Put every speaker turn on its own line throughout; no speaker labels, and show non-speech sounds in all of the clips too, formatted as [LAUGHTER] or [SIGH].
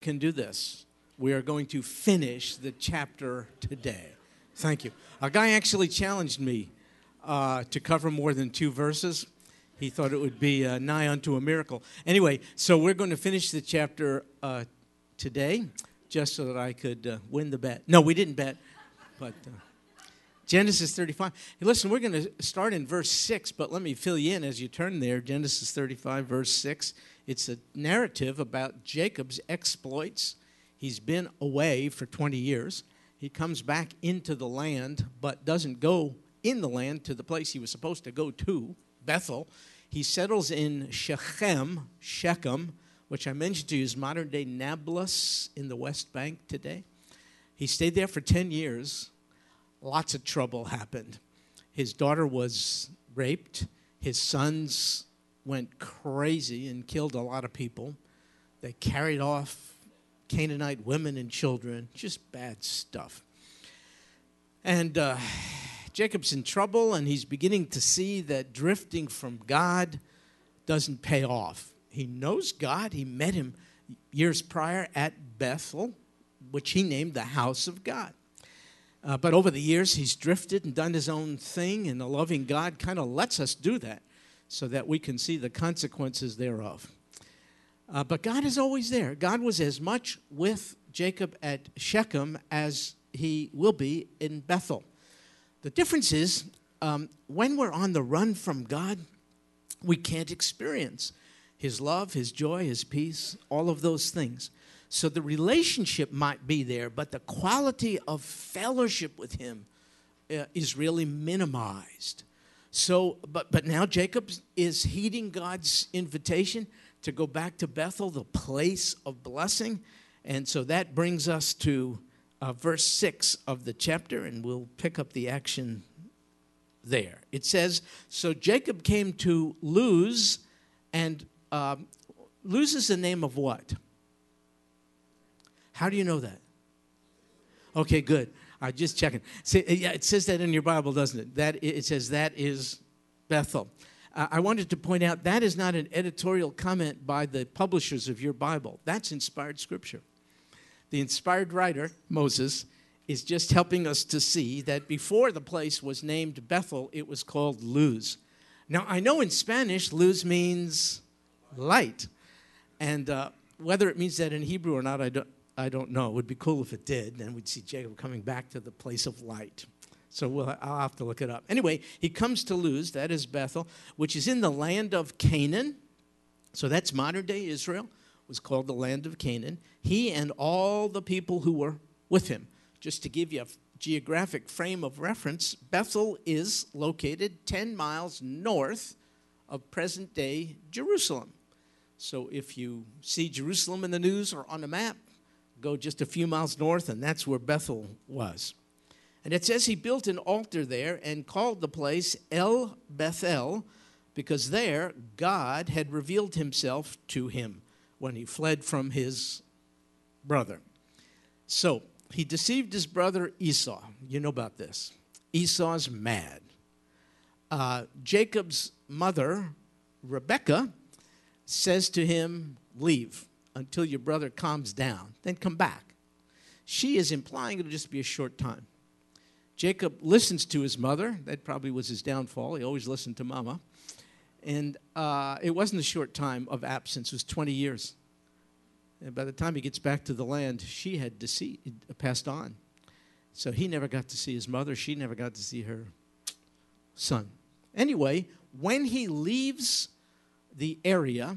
can do this. We are going to finish the chapter today. Thank you. A guy actually challenged me uh, to cover more than two verses. He thought it would be uh, nigh unto a miracle. Anyway, so we're going to finish the chapter uh, today just so that I could uh, win the bet. No, we didn't bet, but. Genesis 35. Hey, listen, we're going to start in verse 6, but let me fill you in as you turn there. Genesis 35, verse 6. It's a narrative about Jacob's exploits. He's been away for 20 years. He comes back into the land, but doesn't go in the land to the place he was supposed to go to, Bethel. He settles in Shechem, Shechem, which I mentioned to you is modern day Nablus in the West Bank today. He stayed there for 10 years lots of trouble happened. His daughter was raped. His sons went crazy and killed a lot of people. They carried off Canaanite women and children, just bad stuff. And uh, Jacob's in trouble, and he's beginning to see that drifting from God doesn't pay off. He knows God, he met him years prior at Bethel, which he named the house of God. Uh, but over the years, he's drifted and done his own thing, and the loving God kind of lets us do that so that we can see the consequences thereof. Uh, but God is always there. God was as much with Jacob at Shechem as he will be in Bethel. The difference is um, when we're on the run from God, we can't experience his love, his joy, his peace, all of those things. So the relationship might be there, but the quality of fellowship with him uh, is really minimized. So, but, but now Jacob is heeding God's invitation to go back to Bethel, the place of blessing. And so that brings us to uh, verse 6 of the chapter, and we'll pick up the action there. It says So Jacob came to Luz, and uh, Luz is the name of what? How do you know that? Okay, good. I'm just checking. See, yeah, it says that in your Bible, doesn't it? That it says that is Bethel. Uh, I wanted to point out that is not an editorial comment by the publishers of your Bible. That's inspired scripture. The inspired writer, Moses, is just helping us to see that before the place was named Bethel, it was called Luz. Now, I know in Spanish, Luz means light. And uh, whether it means that in Hebrew or not, I don't, I don't know. It would be cool if it did. Then we'd see Jacob coming back to the place of light. So we'll, I'll have to look it up. Anyway, he comes to Luz, that is Bethel, which is in the land of Canaan. So that's modern day Israel, was called the land of Canaan. He and all the people who were with him. Just to give you a geographic frame of reference, Bethel is located 10 miles north of present day Jerusalem. So if you see Jerusalem in the news or on a map, go just a few miles north, and that's where Bethel was. And it says he built an altar there and called the place El Bethel because there God had revealed himself to him when he fled from his brother. So he deceived his brother Esau. You know about this. Esau's mad. Uh, Jacob's mother, Rebecca, says to him, Leave until your brother calms down, then come back. She is implying it'll just be a short time. Jacob listens to his mother. That probably was his downfall. He always listened to mama. And uh, it wasn't a short time of absence, it was 20 years. And by the time he gets back to the land, she had deceased, passed on. So he never got to see his mother. She never got to see her son. Anyway, when he leaves the area,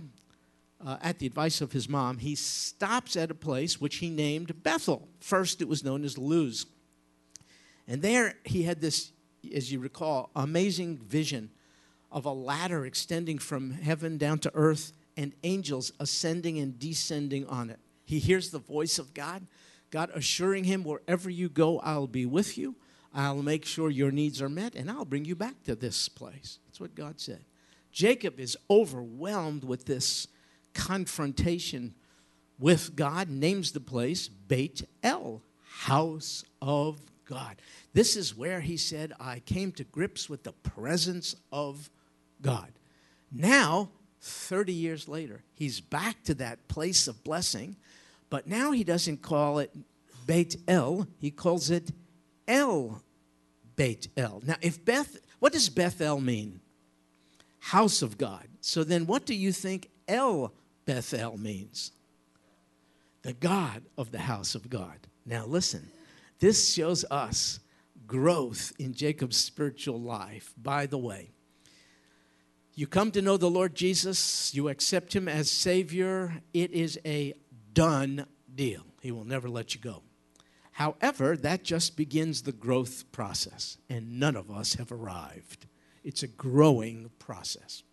uh, at the advice of his mom, he stops at a place which he named Bethel. First, it was known as Luz. And there he had this, as you recall, amazing vision of a ladder extending from heaven down to earth and angels ascending and descending on it. He hears the voice of God, God assuring him, Wherever you go, I'll be with you. I'll make sure your needs are met, and I'll bring you back to this place. That's what God said. Jacob is overwhelmed with this confrontation with God, names the place Beit El, house of God. This is where he said, I came to grips with the presence of God. Now, 30 years later, he's back to that place of blessing, But now he doesn't call it Beit El, he calls it El Beit El. Now, if Beth, what does Bethel mean? House of God. So then, what do you think El Bethel means? The God of the house of God. Now, listen, this shows us growth in Jacob's spiritual life. By the way, you come to know the Lord Jesus, you accept him as Savior, it is a done deal. He will never let you go. However, that just begins the growth process, and none of us have arrived. It's a growing process.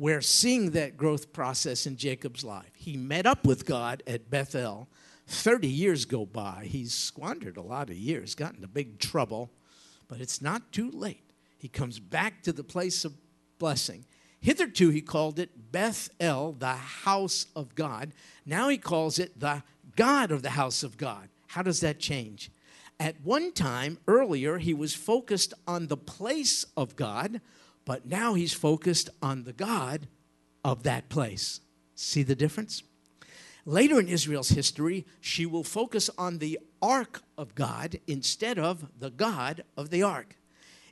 We're seeing that growth process in Jacob's life. He met up with God at Bethel. 30 years go by. He's squandered a lot of years, got into big trouble, but it's not too late. He comes back to the place of blessing. Hitherto, he called it Beth El, the house of God. Now he calls it the God of the house of God. How does that change? At one time, earlier, he was focused on the place of God, but now he's focused on the God of that place. See the difference? Later in Israel's history, she will focus on the ark of God instead of the God of the ark.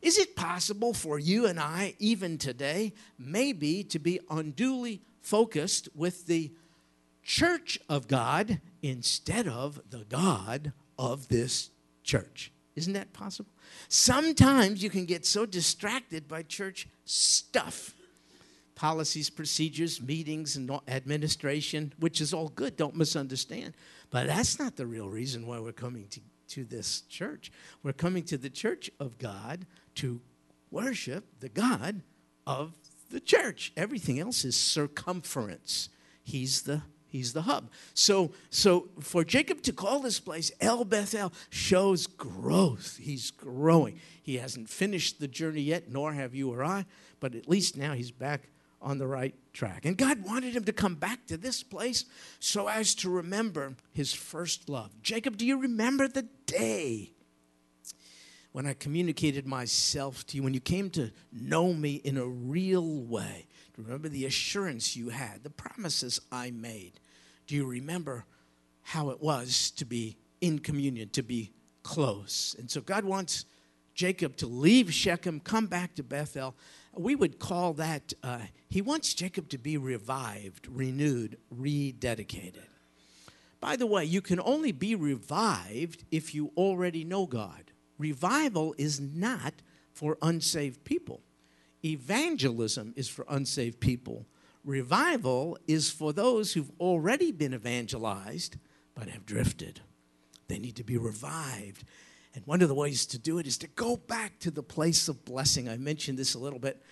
Is it possible for you and I, even today, maybe to be unduly focused with the church of God instead of the God of this church? Isn't that possible? Sometimes you can get so distracted by church stuff policies, procedures, meetings, and administration, which is all good, don't misunderstand. But that's not the real reason why we're coming to, to this church. We're coming to the church of God to worship the God of the church. Everything else is circumference. He's the He's the hub. So, so for Jacob to call this place El Bethel shows growth. He's growing. He hasn't finished the journey yet, nor have you or I, but at least now he's back on the right track. And God wanted him to come back to this place so as to remember his first love. Jacob, do you remember the day when I communicated myself to you, when you came to know me in a real way. Remember the assurance you had, the promises I made? Do you remember how it was to be in communion, to be close? And so God wants Jacob to leave Shechem, come back to Bethel. We would call that, uh, he wants Jacob to be revived, renewed, rededicated. By the way, you can only be revived if you already know God. Revival is not for unsaved people. Evangelism is for unsaved people. Revival is for those who've already been evangelized but have drifted. They need to be revived. And one of the ways to do it is to go back to the place of blessing. I mentioned this a little bit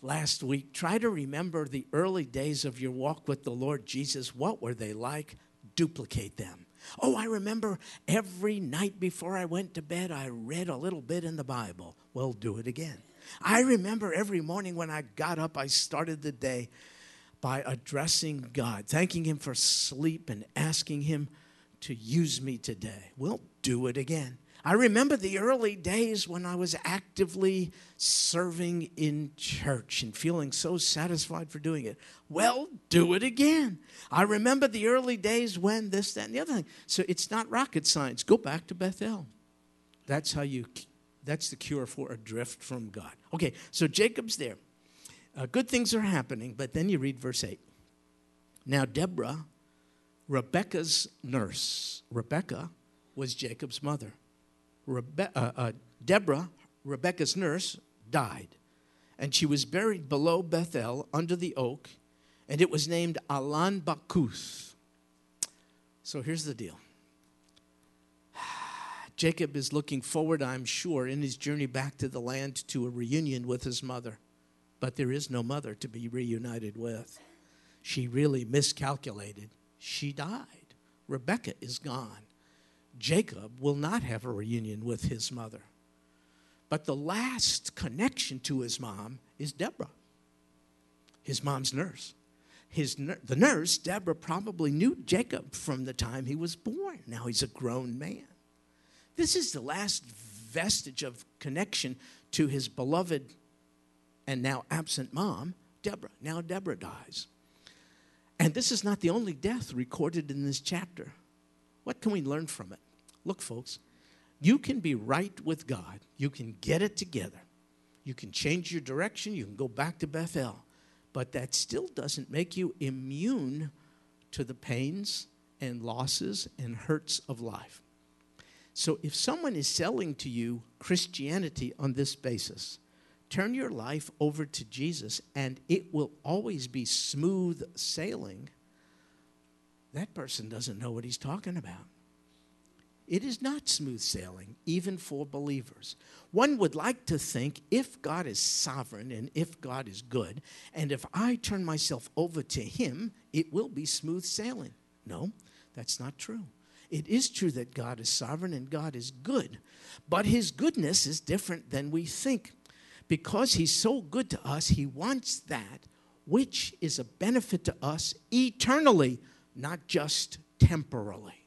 last week. Try to remember the early days of your walk with the Lord Jesus. What were they like? Duplicate them. Oh, I remember every night before I went to bed, I read a little bit in the Bible. Well, do it again. I remember every morning when I got up, I started the day by addressing God, thanking Him for sleep and asking Him to use me today. Well, do it again. I remember the early days when I was actively serving in church and feeling so satisfied for doing it. Well, do it again. I remember the early days when this, that, and the other thing. So it's not rocket science. Go back to Bethel. That's how you, that's the cure for a drift from God. Okay, so Jacob's there. Uh, good things are happening, but then you read verse 8. Now, Deborah, Rebecca's nurse, Rebecca was Jacob's mother. Rebe- uh, uh, Deborah, Rebecca's nurse, died. And she was buried below Bethel under the oak, and it was named Allon Bacuth. So here's the deal Jacob is looking forward, I'm sure, in his journey back to the land to a reunion with his mother. But there is no mother to be reunited with. She really miscalculated. She died. Rebecca is gone. Jacob will not have a reunion with his mother. But the last connection to his mom is Deborah, his mom's nurse. His, the nurse, Deborah, probably knew Jacob from the time he was born. Now he's a grown man. This is the last vestige of connection to his beloved and now absent mom, Deborah. Now Deborah dies. And this is not the only death recorded in this chapter. What can we learn from it? Look, folks, you can be right with God, you can get it together, you can change your direction, you can go back to Bethel, but that still doesn't make you immune to the pains and losses and hurts of life. So if someone is selling to you Christianity on this basis, turn your life over to Jesus and it will always be smooth sailing. That person doesn't know what he's talking about. It is not smooth sailing, even for believers. One would like to think if God is sovereign and if God is good, and if I turn myself over to Him, it will be smooth sailing. No, that's not true. It is true that God is sovereign and God is good, but His goodness is different than we think. Because He's so good to us, He wants that which is a benefit to us eternally, not just temporally.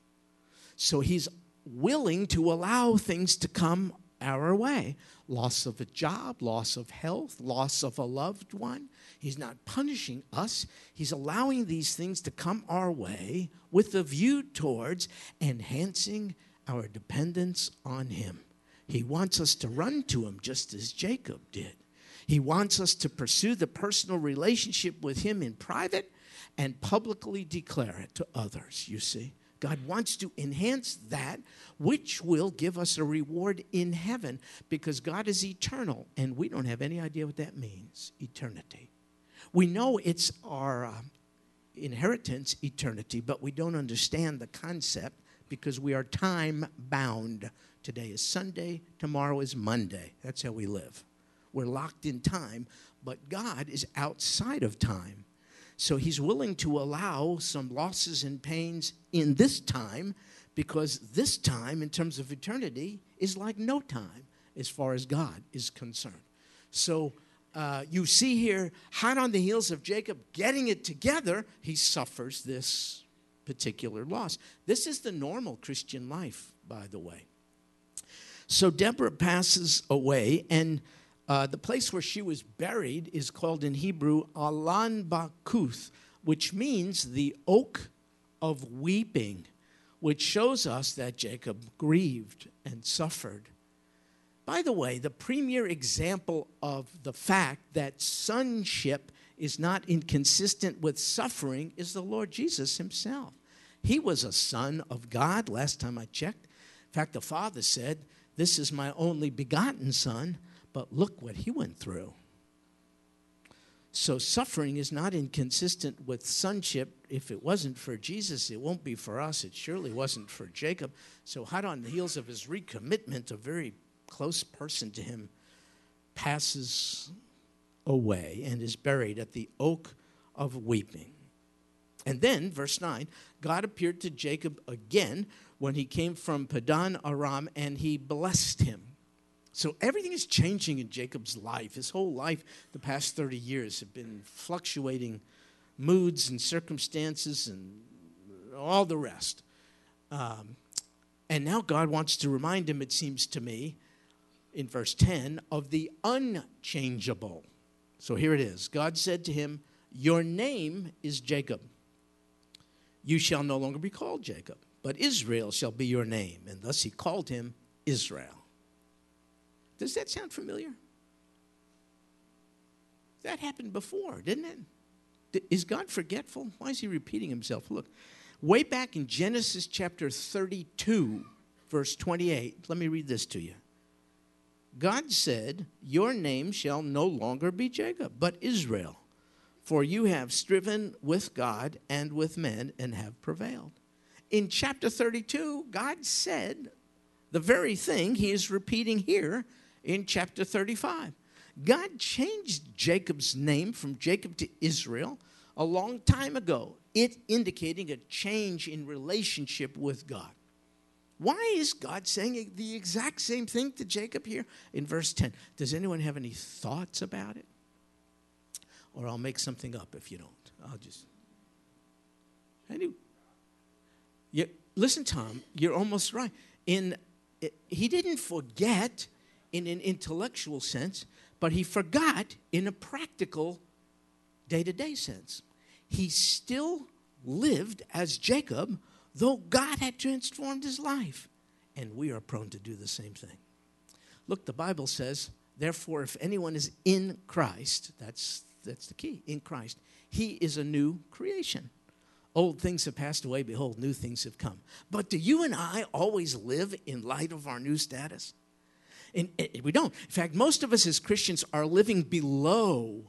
So He's willing to allow things to come our way loss of a job, loss of health, loss of a loved one. He's not punishing us, He's allowing these things to come our way with a view towards enhancing our dependence on Him. He wants us to run to Him just as Jacob did. He wants us to pursue the personal relationship with Him in private and publicly declare it to others, you see. God wants to enhance that, which will give us a reward in heaven because God is eternal and we don't have any idea what that means eternity. We know it's our uh, inheritance, eternity, but we don't understand the concept because we are time bound. Today is Sunday, tomorrow is Monday. That's how we live. We're locked in time, but God is outside of time. So he's willing to allow some losses and pains in this time because this time, in terms of eternity, is like no time as far as God is concerned. So uh, you see here, hot on the heels of Jacob getting it together, he suffers this particular loss. This is the normal Christian life, by the way. So Deborah passes away, and uh, the place where she was buried is called in Hebrew Allon Bakuth, which means the oak of weeping, which shows us that Jacob grieved and suffered. By the way, the premier example of the fact that sonship is not inconsistent with suffering is the Lord Jesus himself. He was a son of God, last time I checked. In fact, the Father said, This is my only begotten son but look what he went through. So, suffering is not inconsistent with sonship. If it wasn't for Jesus, it won't be for us. It surely wasn't for Jacob. So, hot on the heels of his recommitment, a very close person to him passes away and is buried at the oak of weeping. And then, verse 9, God appeared to Jacob again when he came from Padan Aram and he blessed him. So everything is changing in Jacob's life. His whole life, the past 30 years, have been fluctuating moods and circumstances and all the rest. Um, and now God wants to remind him, it seems to me, in verse 10, of the unchangeable. So here it is God said to him, Your name is Jacob. You shall no longer be called Jacob, but Israel shall be your name. And thus he called him Israel. Does that sound familiar? That happened before, didn't it? Is God forgetful? Why is he repeating himself? Look, way back in Genesis chapter 32, verse 28, let me read this to you. God said, Your name shall no longer be Jacob, but Israel, for you have striven with God and with men and have prevailed. In chapter 32, God said the very thing he is repeating here in chapter 35. God changed Jacob's name from Jacob to Israel a long time ago, it indicating a change in relationship with God. Why is God saying the exact same thing to Jacob here in verse 10? Does anyone have any thoughts about it? Or I'll make something up if you don't. I'll just. Any, you, listen, Tom, you're almost right. In, he didn't forget in an intellectual sense, but he forgot in a practical day to day sense. He still lived as Jacob, though God had transformed his life. And we are prone to do the same thing. Look, the Bible says, therefore, if anyone is in Christ, that's, that's the key, in Christ, he is a new creation. Old things have passed away, behold, new things have come. But do you and I always live in light of our new status? And we don't. In fact, most of us as Christians are living below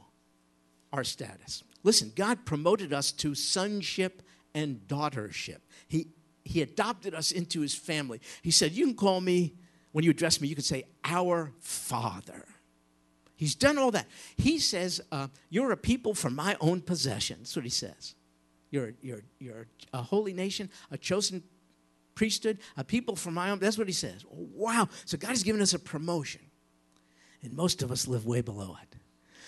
our status. Listen, God promoted us to sonship and daughtership. He, he adopted us into his family. He said, You can call me, when you address me, you can say, Our Father. He's done all that. He says, uh, You're a people for my own possession. That's what he says. You're, you're, you're a holy nation, a chosen priesthood, a people for my own. That's what he says. Oh, wow. So God has given us a promotion. And most of us live way below it.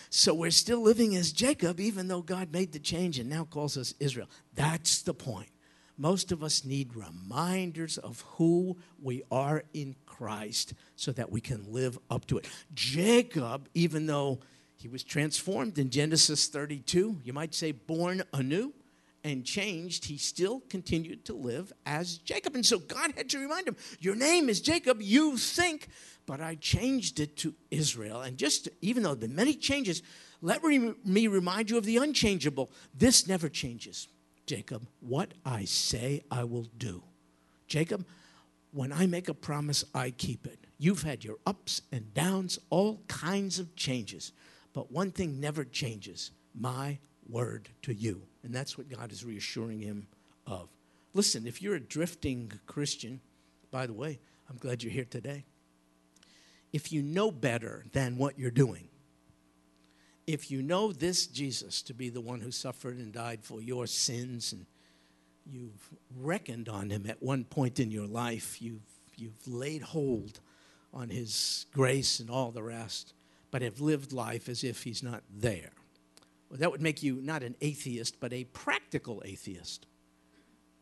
So we're still living as Jacob, even though God made the change and now calls us Israel. That's the point. Most of us need reminders of who we are in Christ so that we can live up to it. Jacob, even though he was transformed in Genesis 32, you might say born anew and changed, he still continued to live as Jacob. And so God had to remind him, Your name is Jacob, you think but I changed it to Israel. And just even though there have been many changes, let me remind you of the unchangeable. This never changes. Jacob, what I say I will do. Jacob, when I make a promise, I keep it. You've had your ups and downs, all kinds of changes. But one thing never changes my word to you. And that's what God is reassuring him of. Listen, if you're a drifting Christian, by the way, I'm glad you're here today if you know better than what you're doing, if you know this Jesus to be the one who suffered and died for your sins, and you've reckoned on him at one point in your life, you've, you've laid hold on his grace and all the rest, but have lived life as if he's not there. That would make you not an atheist, but a practical atheist.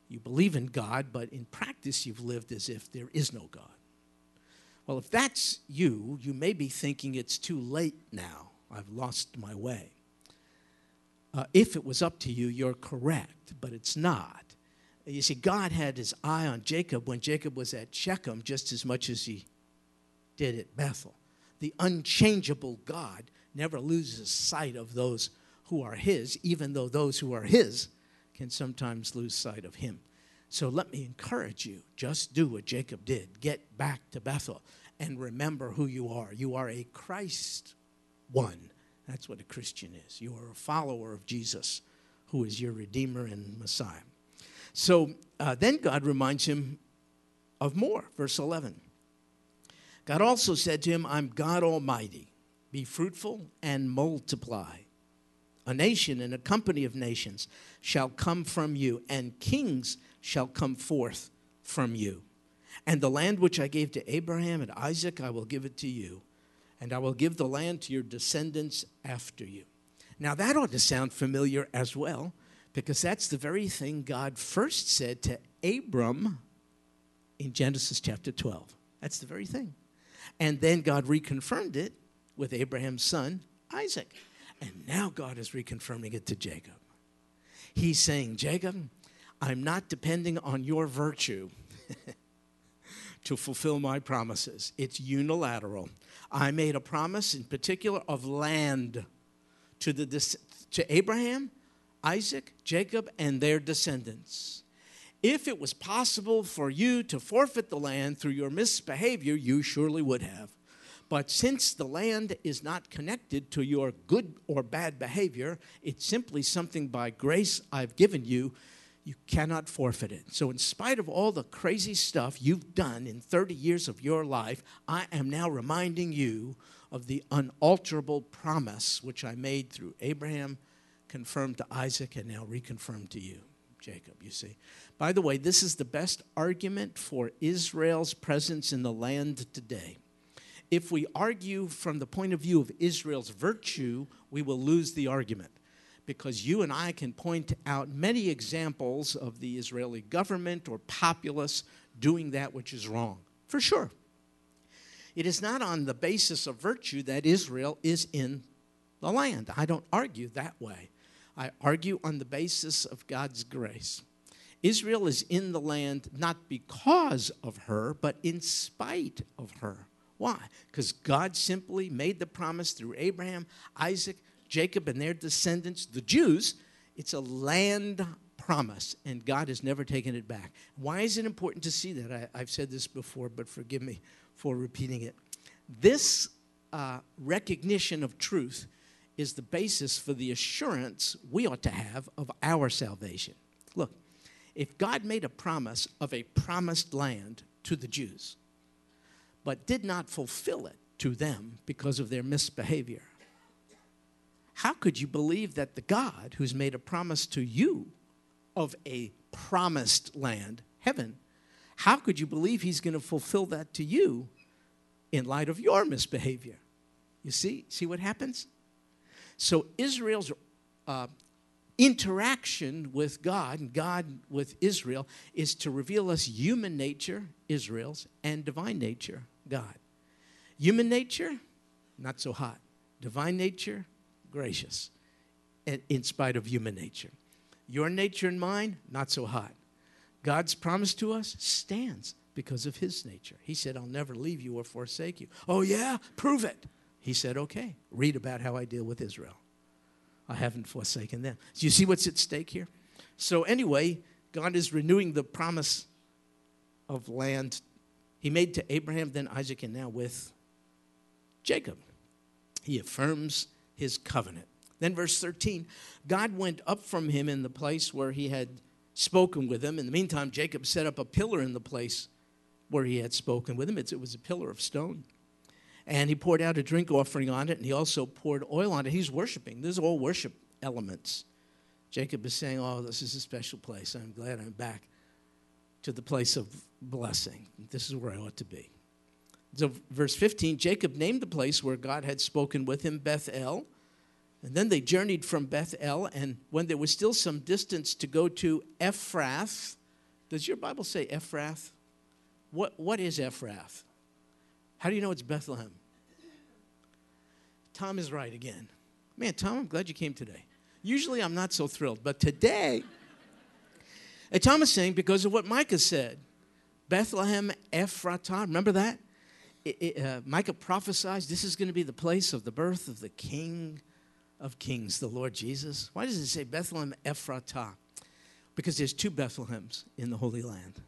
You believe in God, but in practice, you've lived as if there is no God. Well, if that's you, you may be thinking it's too late now. I've lost my way. Uh, if it was up to you, you're correct, but it's not. You see, God had his eye on Jacob when Jacob was at Shechem just as much as he did at Bethel. The unchangeable God never loses sight of those who are his, even though those who are his can sometimes lose sight of him. So let me encourage you just do what Jacob did get back to Bethel and remember who you are. You are a Christ one. That's what a Christian is. You are a follower of Jesus, who is your Redeemer and Messiah. So uh, then God reminds him of more. Verse 11. God also said to him, I'm God Almighty. Be fruitful and multiply. A nation and a company of nations shall come from you, and kings shall come forth from you. And the land which I gave to Abraham and Isaac, I will give it to you. And I will give the land to your descendants after you. Now, that ought to sound familiar as well, because that's the very thing God first said to Abram in Genesis chapter 12. That's the very thing. And then God reconfirmed it with Abraham's son, Isaac. And now God is reconfirming it to Jacob. He's saying, Jacob, I'm not depending on your virtue [LAUGHS] to fulfill my promises. It's unilateral. I made a promise in particular of land to, the, to Abraham, Isaac, Jacob, and their descendants. If it was possible for you to forfeit the land through your misbehavior, you surely would have. But since the land is not connected to your good or bad behavior, it's simply something by grace I've given you you cannot forfeit it. So, in spite of all the crazy stuff you've done in 30 years of your life, I am now reminding you of the unalterable promise which I made through Abraham, confirmed to Isaac, and now reconfirmed to you, Jacob. You see. By the way, this is the best argument for Israel's presence in the land today. If we argue from the point of view of Israel's virtue, we will lose the argument because you and I can point out many examples of the Israeli government or populace doing that which is wrong. For sure. It is not on the basis of virtue that Israel is in the land. I don't argue that way. I argue on the basis of God's grace. Israel is in the land not because of her, but in spite of her. Why? Because God simply made the promise through Abraham, Isaac, Jacob, and their descendants, the Jews. It's a land promise, and God has never taken it back. Why is it important to see that? I, have said this before, but forgive me for repeating it. This uh, recognition of truth is the basis for the assurance we ought to have of our salvation. Look, if God made a promise of a promised land to the Jews, but did not fulfill it to them because of their misbehavior, how could you believe that the God who's made a promise to you of a promised land, heaven, how could you believe he's going to fulfill that to you in light of your misbehavior? You see, see what happens? So Israel's uh, interaction with God and God with Israel is to reveal us human nature, Israel's, and divine nature, God. Human nature, not so hot. Divine nature, gracious, in spite of human nature. Your nature and mine, not so hot. God's promise to us stands because of his nature. He said, I'll never leave you or forsake you. Oh, yeah? Prove it. He said, Okay, read about how I deal with Israel. I haven't forsaken them. Do you see what's at stake here? So, anyway, God is renewing the promise of land he made to Abraham, then Isaac, and now with Jacob. He affirms his covenant. Then, verse 13 God went up from him in the place where he had spoken with him. In the meantime, Jacob set up a pillar in the place where he had spoken with him. It was a pillar of stone and he poured out a drink offering on it, and he also poured oil on it. He's worshiping. There's all worship elements. Jacob is saying, Oh, this is a special place. I'm glad I'm back to the place of blessing. This is where I ought to be. So, verse 15 Jacob named the place where God had spoken with him Bethel. And then they journeyed from Bethel, and when there was still some distance to go to Ephrath, does your Bible say Ephrath? What, what is Ephrath? How do you know it's Bethlehem? Tom is right again. Man, Tom, I'm glad you came today. Usually I'm not so thrilled, but today, and Tom is saying because of what Micah said Bethlehem Ephratah, remember that? It, it, uh, Micah prophesies this is going to be the place of the birth of the King of Kings, the Lord Jesus. Why does it say Bethlehem Ephratah? Because there's two Bethlehems in the Holy Land.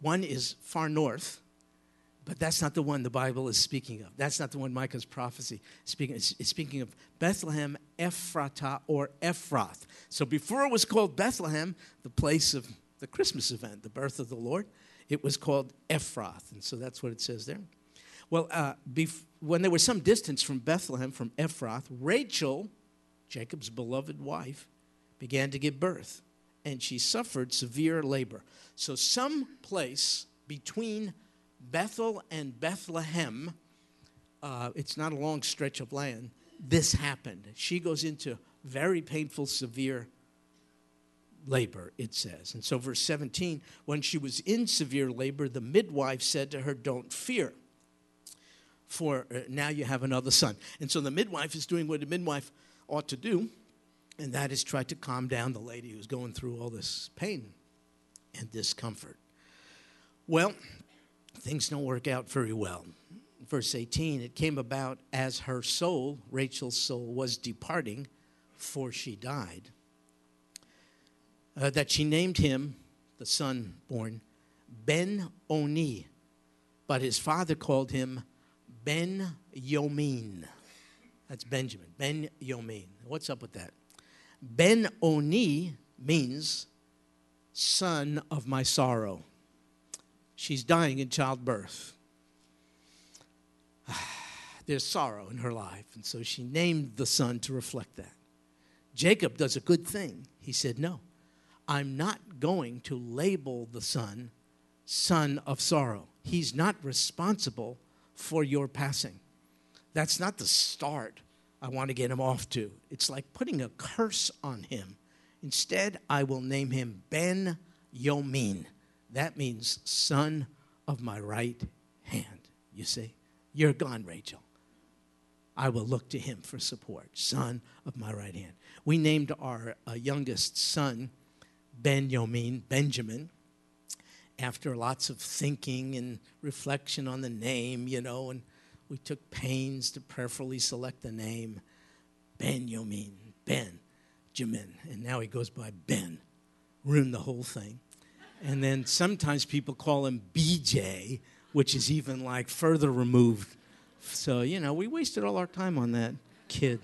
One is far north, but that's not the one the Bible is speaking of. That's not the one Micah's prophecy speaking. It's, speaking of Bethlehem Ephratah or Ephrath. So before it was called Bethlehem, the place of the Christmas event, the birth of the Lord, it was called Ephrath, and so that's what it says there. Well, uh, bef- when there was some distance from Bethlehem, from Ephrath, Rachel, Jacob's beloved wife, began to give birth, and she suffered severe labor. So, some place between Bethel and Bethlehem, uh, it's not a long stretch of land, this happened. She goes into very painful, severe labor, it says. And so, verse 17, when she was in severe labor, the midwife said to her, Don't fear, for uh, now you have another son. And so the midwife is doing what a midwife ought to do, and that is try to calm down the lady who's going through all this pain and discomfort. Well, things don't work out very well. Verse 18 it came about as her soul, Rachel's soul, was departing, for she died, uh, that she named him, the son born, Ben Oni, but his father called him Ben Yomin. That's Benjamin, Ben Yomin. What's up with that? Ben Oni means son of my sorrow she's dying in childbirth. Ah, there's sorrow in her life, and so she named the son to reflect that. Jacob does a good thing. He said, No, I'm not going to label the son son of sorrow. He's not responsible for your passing. That's not the start I want to get him off to. It's like putting a curse on him. Instead, I will name him Ben Yomin that means son of my right hand. You see? You're gone, Rachel. I will look to him for support. Son of my right hand. We named our uh, youngest son Benjamin, Benjamin, after lots of thinking and reflection on the name, you know, and we took pains to prayerfully select the name Benjamin, Ben, Jamin, and now he goes by Ben. Ruined the whole thing. And then sometimes people call him BJ, which is even like further removed. So, you know, we wasted all our time on that kid.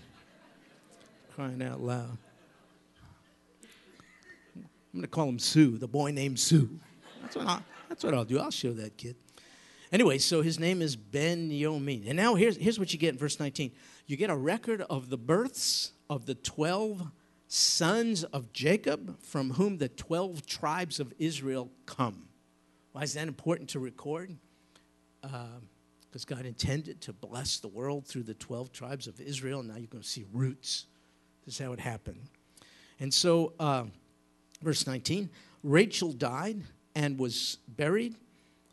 Crying out loud. I'm going to call him Sue, the boy named Sue. That's what, I, that's what I'll do. I'll show that kid. Anyway, so his name is Ben Yomin. And now here's, here's what you get in verse 19 you get a record of the births of the 12 sons of Jacob, from whom the 12 tribes of Israel come. Why is that important to record? Because uh, God intended to bless the world through the 12 tribes of Israel. And now you're going to see roots. This is how it happened. And so, uh, verse 19 Rachel died and was buried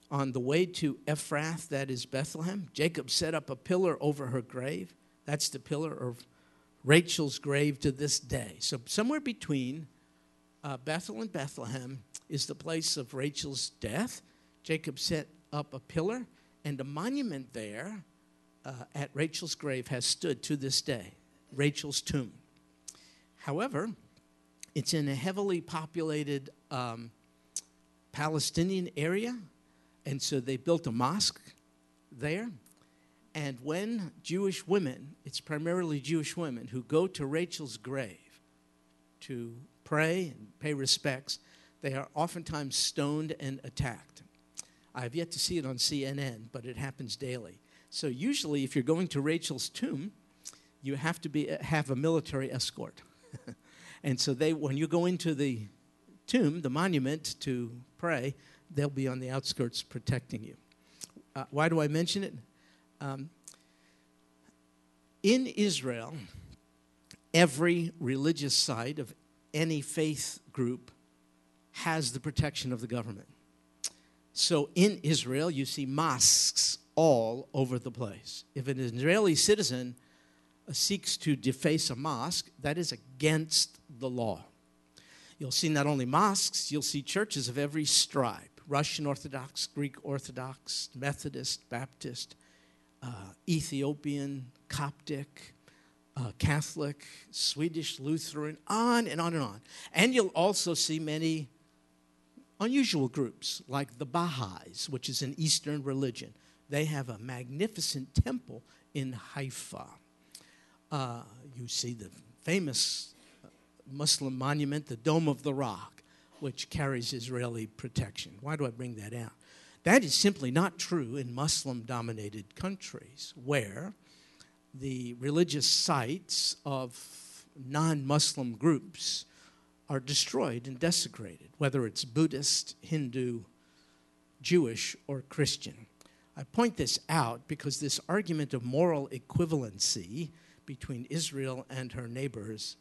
on the way to Ephrath, that is Bethlehem. Jacob set up a pillar over her grave. That's the pillar of Rachel's grave to this day. So, somewhere between uh, Bethel and Bethlehem is the place of Rachel's death. Jacob set up a pillar, and a monument there uh, at Rachel's grave has stood to this day Rachel's tomb. However, it's in a heavily populated um, Palestinian area, and so they built a mosque there. And when Jewish women, it's primarily Jewish women, who go to Rachel's grave to pray and pay respects, they are oftentimes stoned and attacked. I have yet to see it on CNN, but it happens daily. So usually, if you're going to Rachel's tomb, you have to be, have a military escort. [LAUGHS] and so they, when you go into the tomb, the monument to pray, they'll be on the outskirts protecting you. Uh, why do I mention it? Um, in Israel, every religious site of any faith group has the protection of the government. So in Israel, you see mosques all over the place. If an Israeli citizen uh, seeks to deface a mosque, that is against the law. You'll see not only mosques, you'll see churches of every stripe Russian Orthodox, Greek Orthodox, Methodist, Baptist, uh, Ethiopian, Coptic, uh, Catholic, Swedish Lutheran, on and on and on. And you'll also see many unusual groups like the Baha'is, which is an Eastern religion. They have a magnificent temple in Haifa. Uh, you see the famous uh, Muslim monument, the Dome of the Rock, which carries Israeli protection. Why do I bring that out? That is simply not true in Muslim dominated countries where the religious sites of non Muslim groups are destroyed and desecrated, whether it's Buddhist, Hindu, Jewish, or Christian. I point this out because this argument of moral equivalency between Israel and her neighbors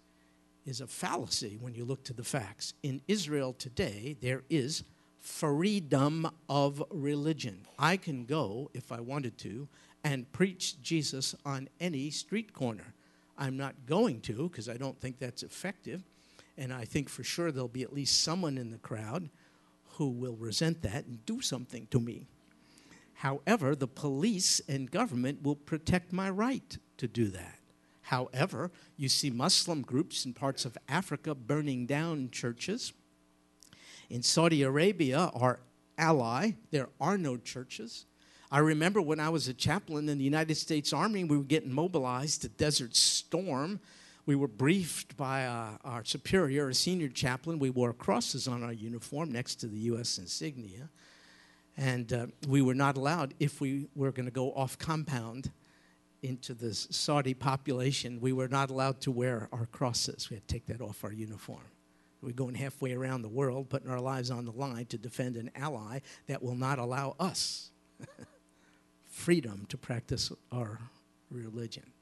is a fallacy when you look to the facts. In Israel today, there is freedom of religion. I can go, if I wanted to, and preach Jesus on any street corner. I'm not going to because I don't think that's effective. And I think for sure there'll be at least someone in the crowd who will resent that and do something to me. However, the police and government will protect my right to do that. However, you see Muslim groups in parts of Africa burning down churches in Saudi Arabia, our ally, there are no churches. I remember when I was a chaplain in the United States Army, we were getting mobilized to Desert Storm. We were briefed by uh, our superior, a senior chaplain. We wore crosses on our uniform next to the U.S. insignia. And uh, we were not allowed, if we were going to go off compound into the Saudi population, we were not allowed to wear our crosses. We had to take that off our uniform. We're going halfway around the world, putting our lives on the line to defend an ally that will not allow us [LAUGHS] freedom to practice our religion.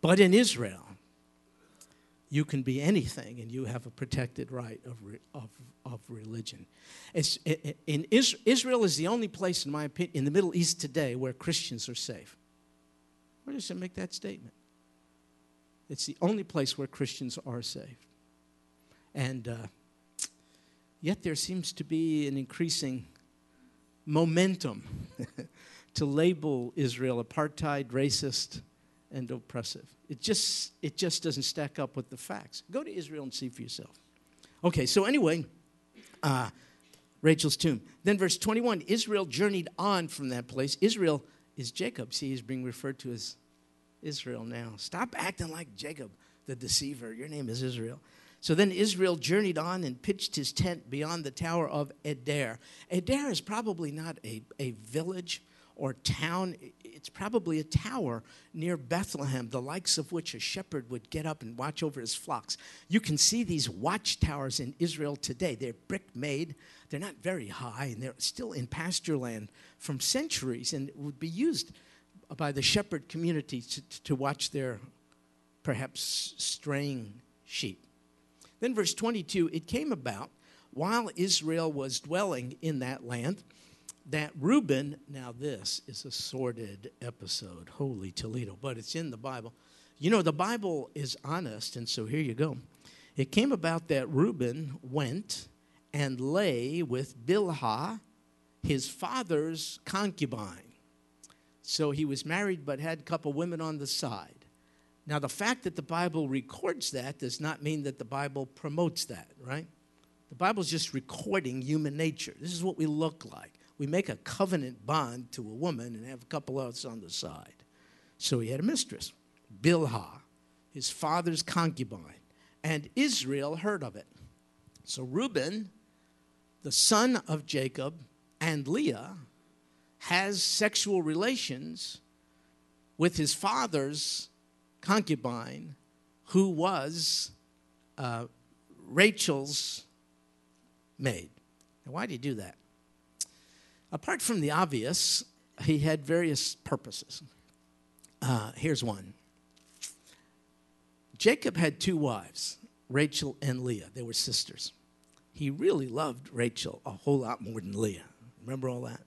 But in Israel, you can be anything and you have a protected right of, of, of religion. It's, in Israel is the only place, in my opinion, in the Middle East today where Christians are safe. Where does it make that statement? It's the only place where Christians are safe. And uh, Yet there seems to be an increasing momentum [LAUGHS] to label Israel apartheid, racist, and oppressive. It just, it just doesn't stack up with the facts. Go to Israel and see for yourself. Okay, so anyway, uh, Rachel's tomb. Then, verse 21 Israel journeyed on from that place. Israel is Jacob. See, he's being referred to as Israel now. Stop acting like Jacob, the deceiver. Your name is Israel. So then Israel journeyed on and pitched his tent beyond the tower of Eder. Eder is probably not a, a village or town. It's probably a tower near Bethlehem, the likes of which a shepherd would get up and watch over his flocks. You can see these watchtowers in Israel today. They're brick made, they're not very high, and they're still in pasture land from centuries and would be used by the shepherd community to, to watch their perhaps straying sheep. Then, verse 22 it came about while Israel was dwelling in that land that Reuben, now this is a sordid episode, holy Toledo, but it's in the Bible. You know, the Bible is honest, and so here you go. It came about that Reuben went and lay with Bilhah, his father's concubine. So he was married but had a couple women on the side. Now, the fact that the Bible records that does not mean that the Bible promotes that, right? The Bible's just recording human nature. This is what we look like. We make a covenant bond to a woman and have a couple others on the side. So he had a mistress, Bilhah, his father's concubine, and Israel heard of it. So Reuben, the son of Jacob, and Leah has sexual relations with his father's concubine, who was uh, Rachel's maid. Now, why did he do that? Apart from the obvious, he had various purposes. Uh, here's one Jacob had two wives, Rachel and Leah. They were sisters. He really loved Rachel a whole lot more than Leah. Remember all that?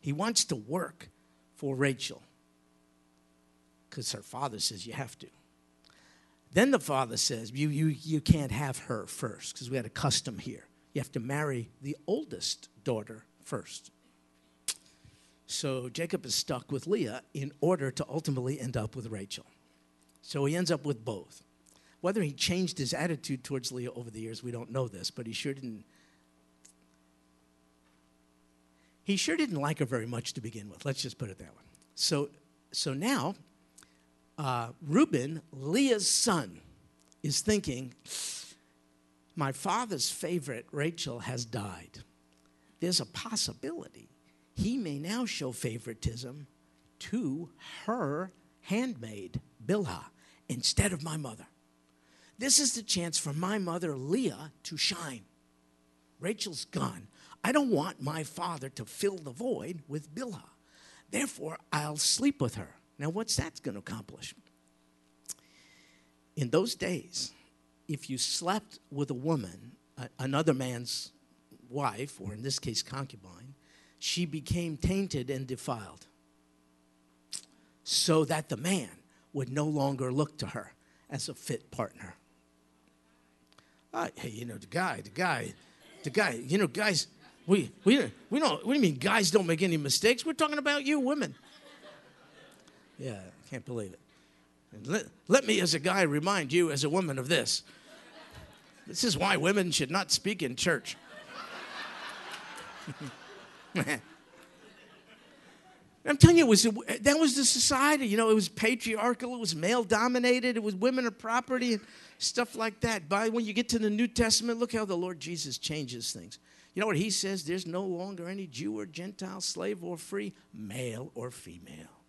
He wants to work for Rachel because her father says you have to. Then the father says, You, you, you can't have her first because we had a custom here. You have to marry the oldest daughter first. So Jacob is stuck with Leah in order to ultimately end up with Rachel. So he ends up with both. Whether he changed his attitude towards Leah over the years, we don't know this, but he sure didn't. He sure didn't like her very much to begin with. Let's just put it that way. So, so now uh, Reuben, Leah's son, is thinking, My father's favorite, Rachel, has died. There's a possibility he may now show favoritism to her handmaid, Bilhah, instead of my mother. This is the chance for my mother, Leah, to shine. Rachel's gone. I don't want my father to fill the void with Bilhah. Therefore, I'll sleep with her. Now, what's that going to accomplish? In those days, if you slept with a woman, another man's wife, or in this case, concubine, she became tainted and defiled. So that the man would no longer look to her as a fit partner. Uh, hey, you know, the guy, the guy, the guy, you know, guys, we, we, we don't, what do you mean guys don't make any mistakes? We're talking about you women. Yeah, I can't believe it. Let, let me, as a guy, remind you, as a woman, of this. This is why women should not speak in church. [LAUGHS] I'm telling you, it was that was the society. You know, it was patriarchal. It was male dominated. It was women are property and stuff like that. By when you get to the New Testament, look how the Lord Jesus changes things. You know what He says? There's no longer any Jew or Gentile, slave or free, male or female.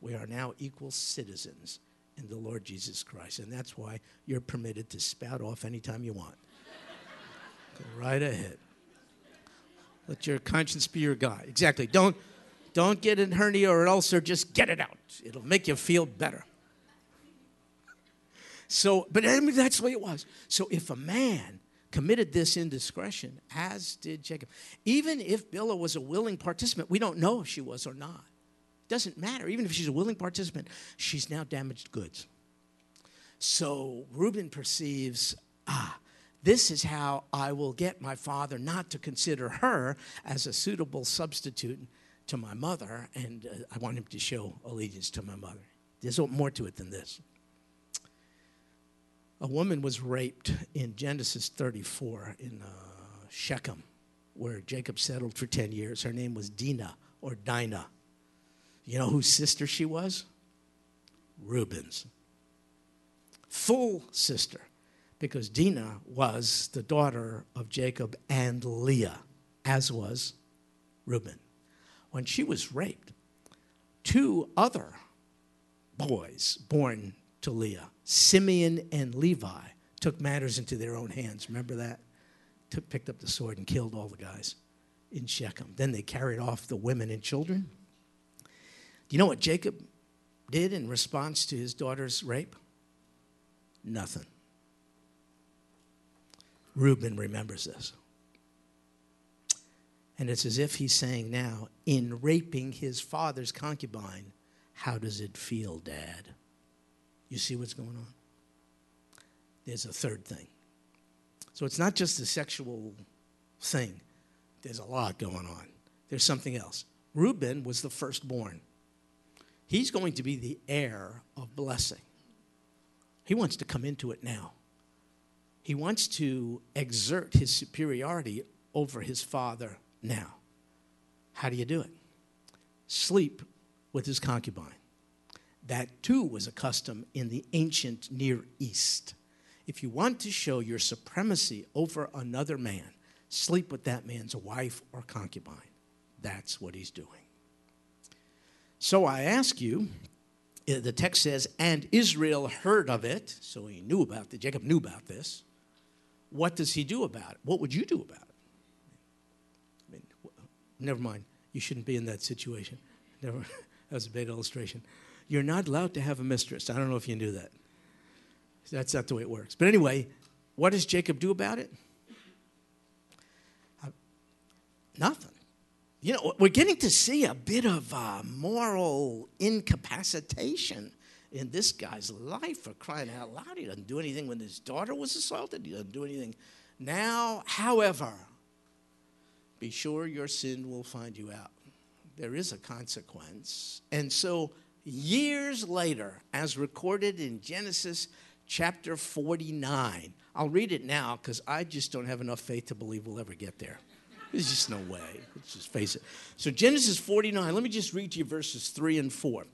We are now equal citizens in the Lord Jesus Christ. And that's why you're permitted to spout off anytime you want. Go right ahead. Let your conscience be your guide. Exactly. Don't, don't get a hernia or an ulcer, just get it out. It'll make you feel better. So, but I mean, that's the way it was. So if a man committed this indiscretion, as did Jacob, even if Bilhah was a willing participant, we don't know if she was or not. Doesn't matter. Even if she's a willing participant, she's now damaged goods. So Reuben perceives, ah, This is how I will get my father not to consider her as a suitable substitute to my mother, and uh, I want him to show allegiance to my mother. There's more to it than this. A woman was raped in Genesis 34 in uh, Shechem, where Jacob settled for 10 years. Her name was Dinah or Dinah. You know whose sister she was? Reuben's. Full sister, because Dinah was the daughter of Jacob and Leah, as was Reuben. When she was raped, two other boys born to Leah, Simeon and Levi, took matters into their own hands. Remember that? Took, picked up the sword and killed all the guys in Shechem. Then they carried off the women and children. Do you know what Jacob did in response to his daughter's rape? Nothing. Reuben remembers this. And it's as if he's saying now, in raping his father's concubine, how does it feel, Dad? You see what's going on? There's a third thing. So it's not just a sexual thing, there's a lot going on. There's something else. Reuben was the firstborn. He's going to be the heir of blessing. He wants to come into it now. He wants to exert his superiority over his father now. How do you do it? Sleep with his concubine. That too was a custom in the ancient Near East. If you want to show your supremacy over another man, sleep with that man's wife or concubine. That's what he's doing. So I ask you, uh, the text says, and Israel heard of it, so he knew about it. Jacob knew about this. What does he do about it? What would you do about it? I mean, never mind. You shouldn't be in that situation. [LAUGHS] Never. that was a bad illustration. You're not allowed to have a mistress. I don't know if you knew that. That's not the way it works. But anyway, what does Jacob do about it? Uh, nothing. You know, we're getting to see a bit of uh, moral incapacitation in this guy's life for crying out loud. He doesn't do anything when his daughter was assaulted, he doesn't do anything now. However, be sure your sin will find you out. There is a consequence. And so, years later, as recorded in Genesis chapter 49, I'll read it now because I just don't have enough faith to believe we'll ever get there. There's just no way. Let's just face it. So, Genesis 49, let me just read to you verses 3 and 4.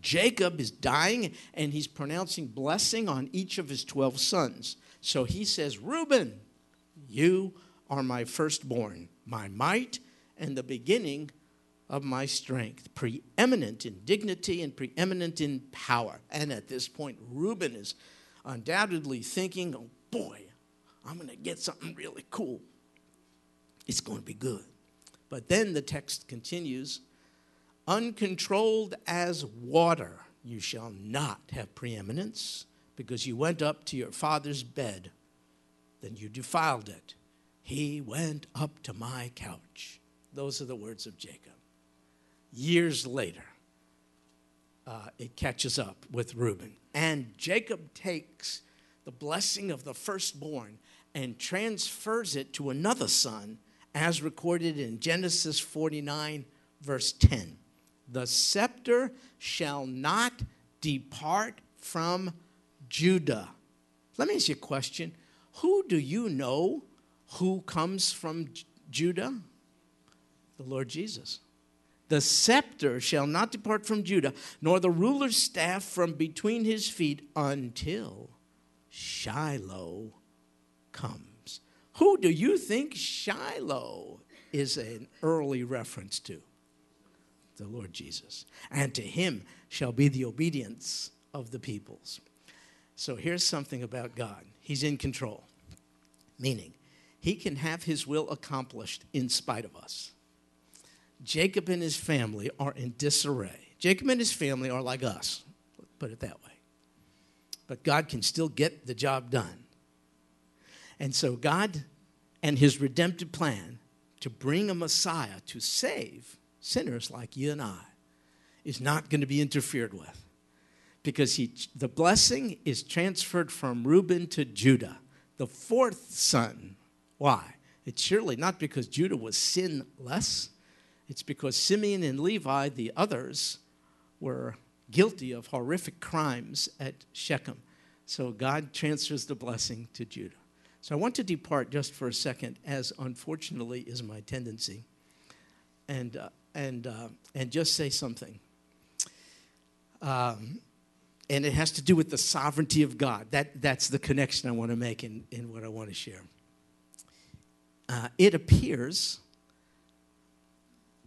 Jacob is dying and he's pronouncing blessing on each of his 12 sons. So he says, Reuben, you are my firstborn, my might, and the beginning of my strength, preeminent in dignity and preeminent in power. And at this point, Reuben is undoubtedly thinking, oh boy, I'm going to get something really cool it's going to be good. But then the text continues uncontrolled as water, you shall not have preeminence because you went up to your father's bed, then you defiled it. He went up to my couch. Those are the words of Jacob. Years later, uh, it catches up with Reuben. And Jacob takes the blessing of the firstborn and transfers it to another son as recorded in Genesis 49, verse 10. The scepter shall not depart from Judah. Let me ask you a question. Who do you know who comes from Judah? The Lord Jesus. The scepter shall not depart from Judah, nor the ruler's staff from between his feet until Shiloh comes. Who do you think Shiloh is an early reference to? The Lord Jesus. And to him shall be the obedience of the peoples. So here's something about God He's in control, meaning he can have his will accomplished in spite of us. Jacob and his family are in disarray. Jacob and his family are like us, put it that way. But God can still get the job done. And so God and his redemptive plan to bring a Messiah to save sinners like you and I is not going to be interfered with because he, the blessing is transferred from Reuben to Judah. the fourth son. Why? It's surely not because Judah was sinless, it's because Simeon and Levi, the others, were guilty of horrific crimes at Shechem. So God transfers the blessing to Judah. So I want to depart just for a second, as unfortunately is my tendency, and, uh, and, uh, and just say something. Um, and it has to do with the sovereignty of God. That, that's the connection I want to make in, in what I want to share. Uh, it appears,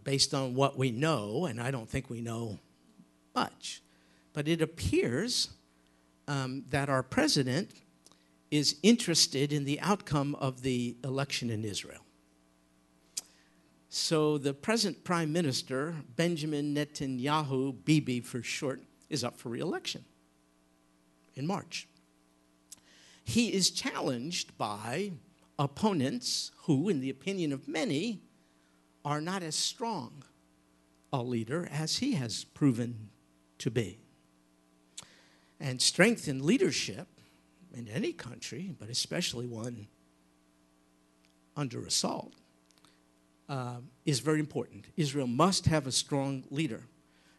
based on what we know, and I don't think we know much, but it appears um, that our president is interested in the outcome of the election in Israel. So the present prime minister, Benjamin Netanyahu, Bibi for short, is up for reelection in March. He is challenged by opponents who, in the opinion of many, are not as strong a leader as he has proven to be. And strength in leadership in any country, but especially one under assault, uh, is very important. Israel must have a strong leader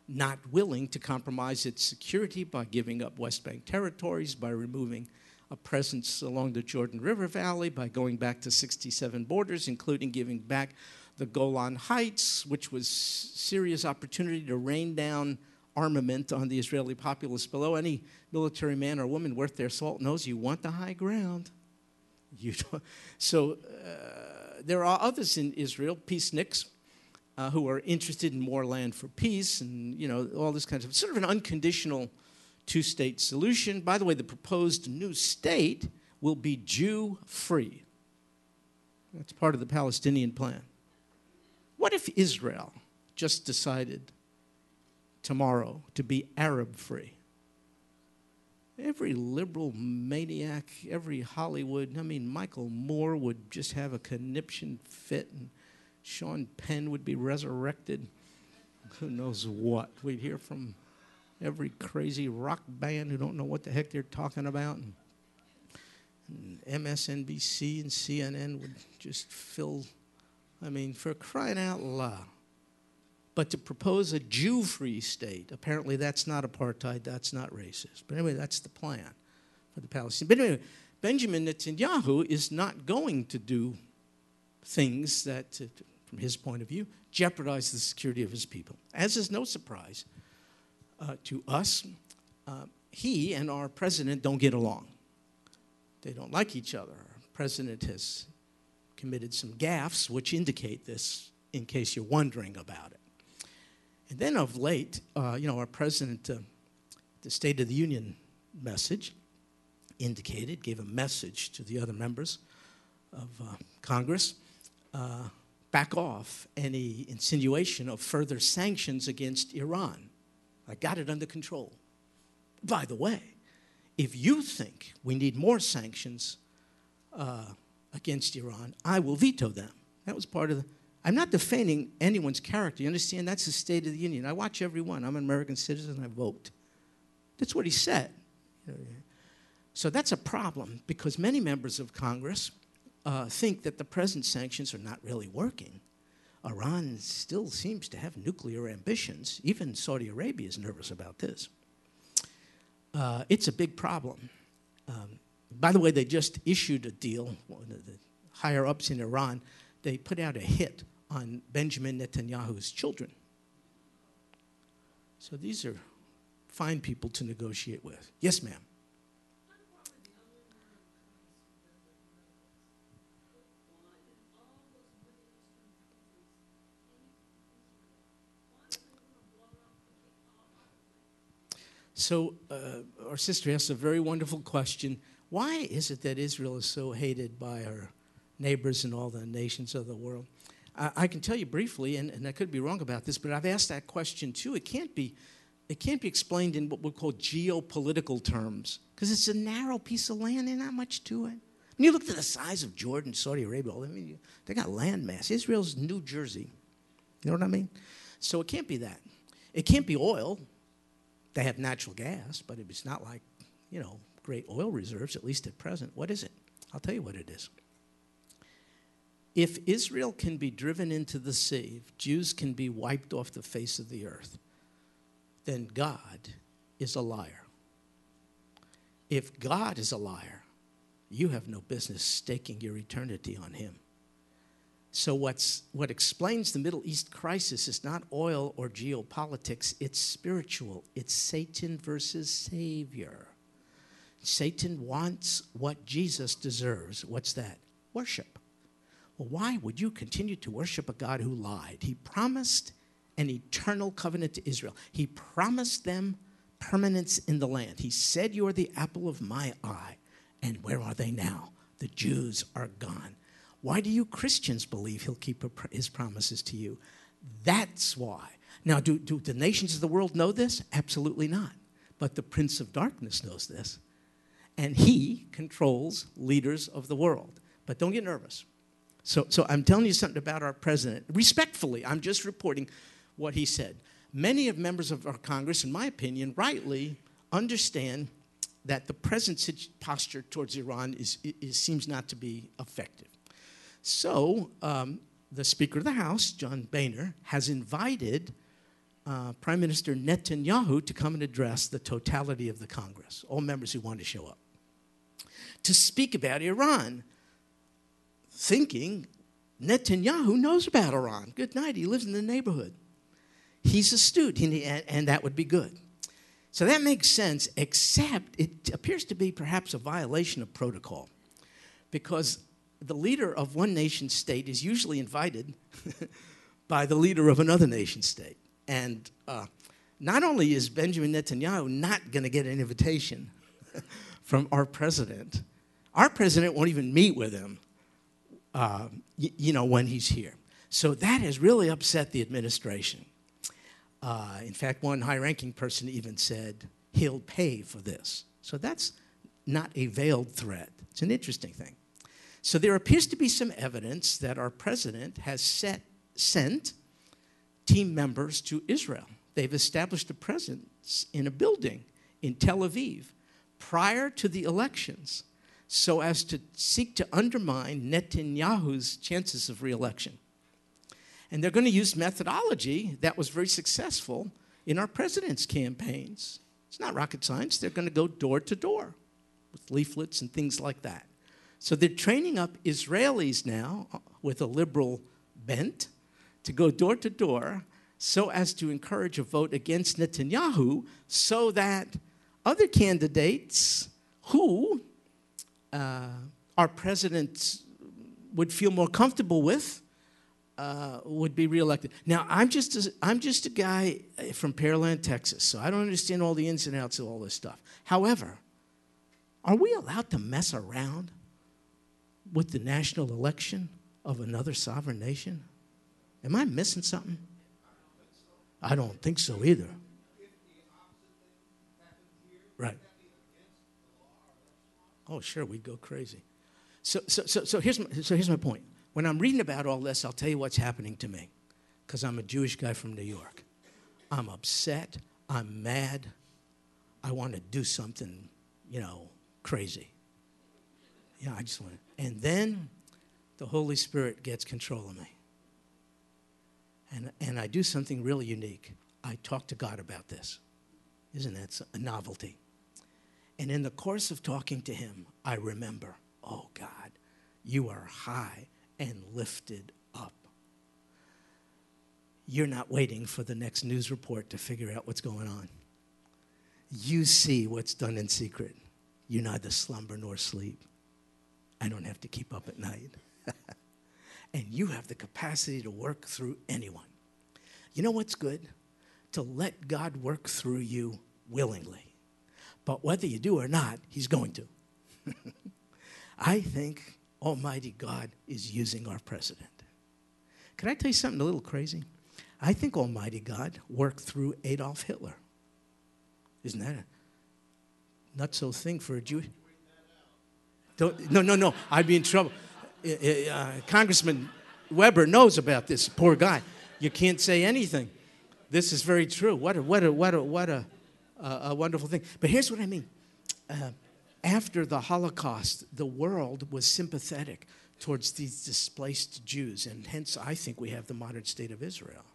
not willing to compromise its security by giving up West Bank territories, by removing a presence along the Jordan River Valley, by going back to 67 borders, including giving back the Golan Heights, which was serious opportunity to rain down armament on the Israeli populace below. Any military man or woman worth their salt knows you want the high ground. [LAUGHS] You so uh, there are others in Israel, peaceniks, uh, who are interested in more land for peace and you know all this kind of sort of an unconditional two-state solution. By the way, the proposed new state will be Jew-free. That's part of the Palestinian plan. What if Israel just decided tomorrow to be Arab-free? Every liberal maniac, every Hollywood, I mean, Michael Moore would just have a conniption fit and Sean Penn would be resurrected. Who knows what? We'd hear from every crazy rock band who don't know what the heck they're talking about. And, and MSNBC and CNN would just fill, I mean, for crying out loud. But to propose a Jew free state, apparently that's not apartheid, that's not racist. But anyway, that's the plan for the Palestinians. But anyway, Benjamin Netanyahu is not going to do things that, from his point of view, jeopardize the security of his people. As is no surprise uh, to us, uh, he and our president don't get along. They don't like each other. Our president has committed some gaffes which indicate this, in case you're wondering about it. And then of late, uh, you know, our president, uh, the State of the Union message indicated, gave a message to the other members of uh, Congress uh, back off any insinuation of further sanctions against Iran. I got it under control. By the way, if you think we need more sanctions uh, against Iran, I will veto them. That was part of the. I'm not defaming anyone's character. You understand? That's the State of the Union. I watch every one. I'm an American citizen. I vote. That's what he said. So that's a problem because many members of Congress uh, think that the present sanctions are not really working. Iran still seems to have nuclear ambitions. Even Saudi Arabia is nervous about this. Uh, it's a big problem. Um, by the way, they just issued a deal, the higher ups in Iran, they put out a hit on Benjamin Netanyahu's children. So these are fine people to negotiate with. Yes, ma'am. So, uh, our sister asked a very wonderful question. Why is it that Israel is so hated by our neighbors and all the nations of the world? I, can tell you briefly, and, and I could be wrong about this, but I've asked that question too. It can't be, it can't be explained in what we call geopolitical terms, because it's a narrow piece of land. There's not much to it. When you look at the size of Jordan, Saudi Arabia, I mean, they got land mass. Israel's New Jersey. You know what I mean? So it can't be that. It can't be oil. They have natural gas, but it's not like, you know, great oil reserves, at least at present. What is it? I'll tell you what it is. If Israel can be driven into the sea, if Jews can be wiped off the face of the earth, then God is a liar. If God is a liar, you have no business staking your eternity on him. So, what's, what explains the Middle East crisis is not oil or geopolitics, it's spiritual. It's Satan versus Savior. Satan wants what Jesus deserves. What's that? Worship. Well, why would you continue to worship a God who lied? He promised an eternal covenant to Israel, He promised them permanence in the land. He said, You are the apple of my eye. And where are they now? The Jews are gone. Why do you Christians believe he'll keep his promises to you? That's why. Now, do, do the nations of the world know this? Absolutely not. But the prince of darkness knows this. And he controls leaders of the world. But don't get nervous. So, so I'm telling you something about our president. Respectfully, I'm just reporting what he said. Many of members of our Congress, in my opinion, rightly understand that the present posture towards Iran is, is, seems not to be effective. So, um, the Speaker of the House, John Boehner, has invited uh, Prime Minister Netanyahu to come and address the totality of the Congress, all members who want to show up, to speak about Iran, thinking Netanyahu knows about Iran. Good night, he lives in the neighborhood. He's astute, and, that would be good. So that makes sense, except it appears to be perhaps a violation of protocol because the leader of one nation state is usually invited [LAUGHS] by the leader of another nation state. And uh, not only is Benjamin Netanyahu not going to get an invitation [LAUGHS] from our president, our president won't even meet with him, uh, y- you know, when he's here. So that has really upset the administration. Uh, in fact, one high ranking person even said he'll pay for this. So that's not a veiled threat. It's an interesting thing. So there appears to be some evidence that our president has set, sent team members to Israel. They've established a presence in a building in Tel Aviv prior to the elections so as to seek to undermine Netanyahu's chances of reelection. And they're going to use methodology that was very successful in our president's campaigns. It's not rocket science. They're going to go door to door with leaflets and things like that. So they're training up Israelis now uh, with a liberal bent to go door to door so as to encourage a vote against Netanyahu so that other candidates who uh, our president would feel more comfortable with uh, would be reelected. Now, I'm just, a, I'm just a guy from Pearland, Texas, so I don't understand all the ins and outs of all this stuff. However, are we allowed to mess around with the national election of another sovereign nation? Am I missing something? I don't think so either. Right. Oh, sure, we'd go crazy. So, so, so, so, here's my, so here's my point. When I'm reading about all this, I'll tell you what's happening to me because I'm a Jewish guy from New York. I'm upset. I'm mad. I want to do something, you know, crazy. Yeah, I just want to. And then the Holy Spirit gets control of me. And, and I do something really unique. I talk to God about this. Isn't that a novelty? And in the course of talking to Him, I remember, oh God, you are high and lifted up. You're not waiting for the next news report to figure out what's going on. You see what's done in secret. You neither slumber nor sleep. I don't have to keep up at night. [LAUGHS] and you have the capacity to work through anyone. You know what's good? To let God work through you willingly. But whether you do or not, He's going to. [LAUGHS] I think Almighty God is using our president. Can I tell you something a little crazy? I think Almighty God worked through Adolf Hitler. Isn't that a not so thing for a Jew? Don't, no, no, no. I'd be in trouble. Uh, Congressman Weber knows about this. Poor guy. You can't say anything. This is very true. What a, what a, what a, what a, a wonderful thing. But here's what I mean. Uh, after the Holocaust, the world was sympathetic towards these displaced Jews, and hence I think we have the modern state of Israel.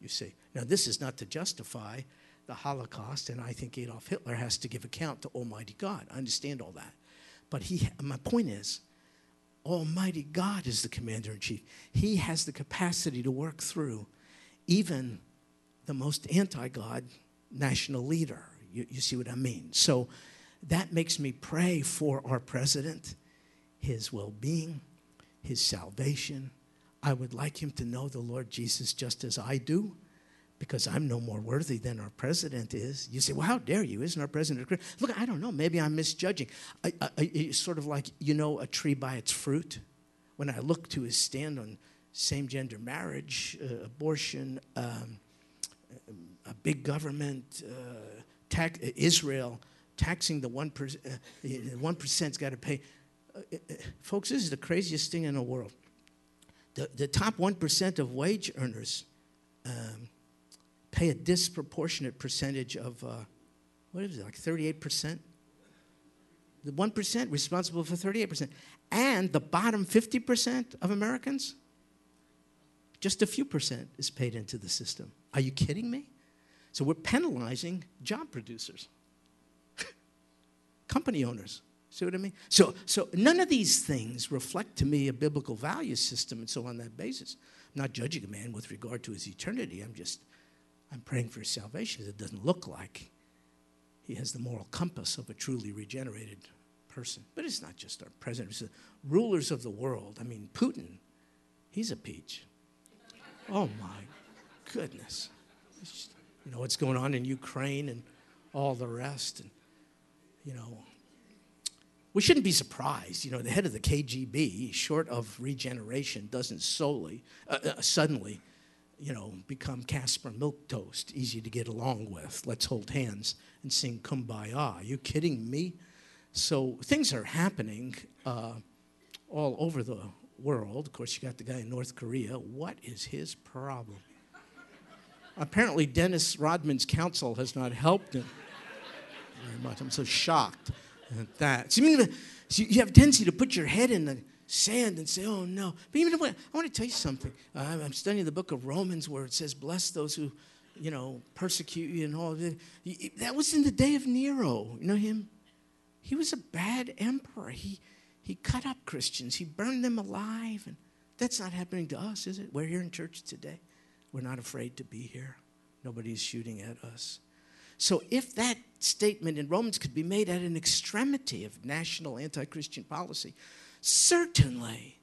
You see. Now, this is not to justify the Holocaust, and I think Adolf Hitler has to give account to Almighty God. I understand all that. But he, my point is, Almighty God is the commander in chief. He has the capacity to work through even the most anti God national leader. You, you see what I mean? So that makes me pray for our president, his well being, his salvation. I would like him to know the Lord Jesus just as I do because I'm no more worthy than our president is. You say, well, how dare you? Isn't our president? Look, I don't know. Maybe I'm misjudging. I, I, it's sort of like, you know, a tree by its fruit. When I look to his stand on same gender marriage, uh, abortion, um, a big government, uh, tax, Israel taxing the 1%, uh, the 1%'s got to pay. Uh, uh, folks, this is the craziest thing in the world. The, the top 1% of wage earners um, pay a disproportionate percentage of, uh, what is it, like 38%? The 1% responsible for 38%. And the bottom 50% of Americans, just a few percent is paid into the system. Are you kidding me? So we're penalizing job producers, [LAUGHS] company owners. See what I mean? So, so none of these things reflect to me a biblical value system, and so on that basis, I'm not judging a man with regard to his eternity. I'm just I'm praying for his salvation it doesn't look like he has the moral compass of a truly regenerated person. But it's not just our president, it's the rulers of the world. I mean, Putin, he's a peach. Oh my goodness. Just, you know what's going on in Ukraine and all the rest. And, you know, we shouldn't be surprised. You know, the head of the KGB, short of regeneration, doesn't solely, uh, uh, suddenly you know, become Casper Milquetoast, easy to get along with. Let's hold hands and sing Kumbaya. Are you kidding me? So things are happening uh, all over the world. Of course, you got the guy in North Korea. What is his problem? Apparently, Dennis Rodman's counsel has not helped him very much. I'm so shocked at that. So, you, you have a tendency to put your head in the sand and say, oh no. But even I want to tell you something. Uh, I'm studying the book of Romans where it says, bless those who, you know, persecute you and all of it. That was in the day of Nero. You know him? He was a bad emperor. He, he cut up Christians, he burned them alive. And that's not happening to us, is it? We're here in church today. We're not afraid to be here. Nobody's shooting at us. So, if that statement in Romans could be made at an extremity of national anti Christian policy, Certainly,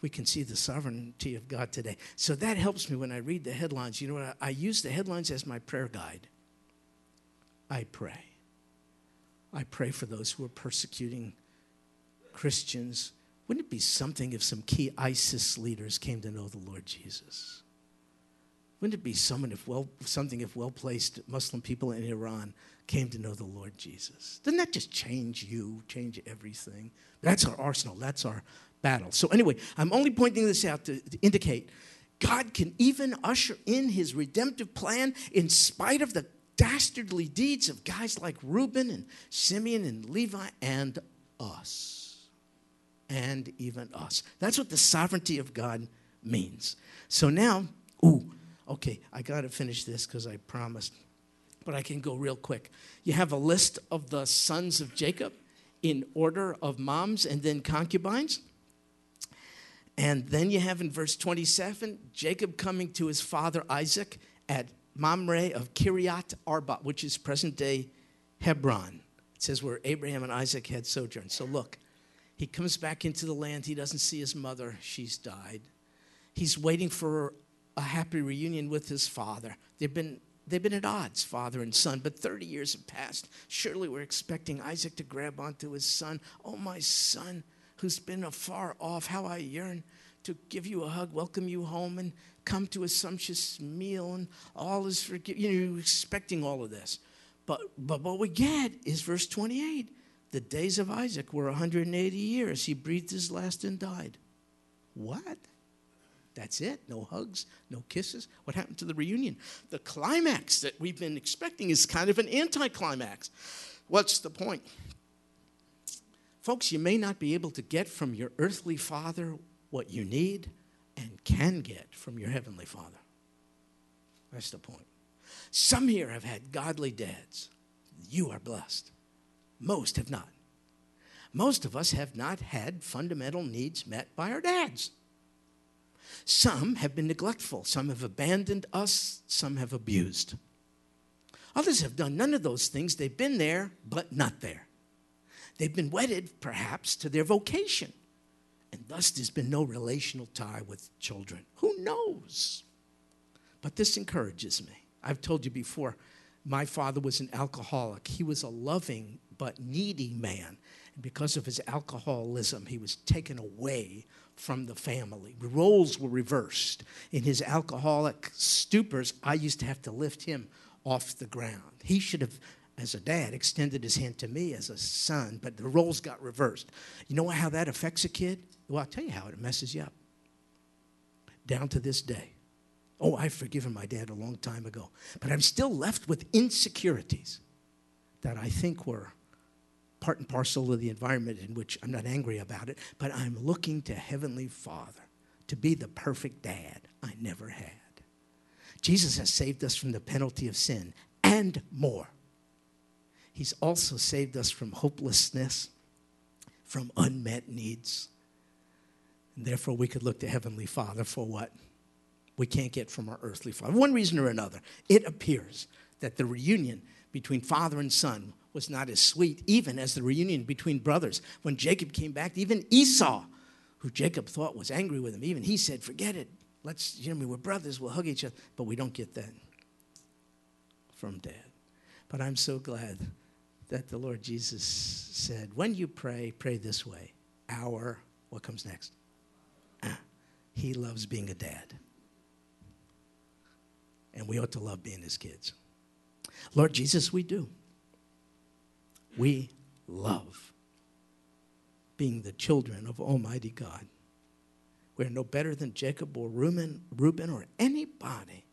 we can see the sovereignty of God today. So that helps me when I read the headlines. You know what? I, I use the headlines as my prayer guide. I pray. I pray for those who are persecuting Christians. Wouldn't it be something if some key ISIS leaders came to know the Lord Jesus? Wouldn't it be someone if well, something if well placed Muslim people in Iran came to know the Lord Jesus. Doesn't that just change you, change everything? That's our arsenal, that's our battle. So, anyway, I'm only pointing this out to, to indicate God can even usher in his redemptive plan in spite of the dastardly deeds of guys like Reuben and Simeon and Levi and us. And even us. That's what the sovereignty of God means. So now, ooh, okay, I got to finish this because I promised but I can go real quick. You have a list of the sons of Jacob in order of moms and then concubines. And then you have in verse 27 Jacob coming to his father Isaac at Mamre of Kiriath Arba, which is present day Hebron. It says where Abraham and Isaac had sojourned. So look, he comes back into the land. He doesn't see his mother, she's died. He's waiting for a happy reunion with his father. They've been They've been at odds, father and son, but 30 years have passed. Surely we're expecting Isaac to grab onto his son. Oh, my son, who's been afar off, how I yearn to give you a hug, welcome you home, and come to a sumptuous meal, and all is forgiven. You know, you're expecting all of this. But, but what we get is verse 28. The days of Isaac were 180 years. He breathed his last and died. What? That's it. No hugs, no kisses. What happened to the reunion? The climax that we've been expecting is kind of an anticlimax. What's the point? Folks, you may not be able to get from your earthly father what you need and can get from your heavenly father. That's the point. Some here have had godly dads. You are blessed. Most have not. Most of us have not had fundamental needs met by our dads. Some have been neglectful. Some have abandoned us. Some have abused. Others have done none of those things. They've been there, but not there. They've been wedded, perhaps, to their vocation. And thus, there's been no relational tie with children. Who knows? But this encourages me. I've told you before, my father was an alcoholic. He was a loving but needy man. And because of his alcoholism, he was taken away from the family. Roles were reversed. In his alcoholic stupors, I used to have to lift him off the ground. He should have, as a dad, extended his hand to me as a son, but the roles got reversed. You know how that affects a kid? Well, I'll tell you how it messes you up. Down to this day. Oh, I've forgiven my dad a long time ago, but I'm still left with insecurities that I think were part and parcel of the environment in which I'm not angry about it, but I'm looking to Heavenly Father to be the perfect dad I never had. Jesus has saved us from the penalty of sin and more. He's also saved us from hopelessness, from unmet needs. And therefore, we could look to Heavenly Father for what we can't get from our earthly father. One reason or another, it appears that the reunion between father and son was not as sweet, even as the reunion between brothers. When Jacob came back, even Esau, who Jacob thought was angry with him, even he said, Forget it. Let's, you know, we're brothers, we'll hug each other. But we don't get that from dad. But I'm so glad that the Lord Jesus said, When you pray, pray this way. Our, what comes next? Ah, he loves being a dad. And we ought to love being his kids. Lord Jesus, we do we love being the children of Almighty God. We're no better than Jacob or Reuben, Reuben or anybody.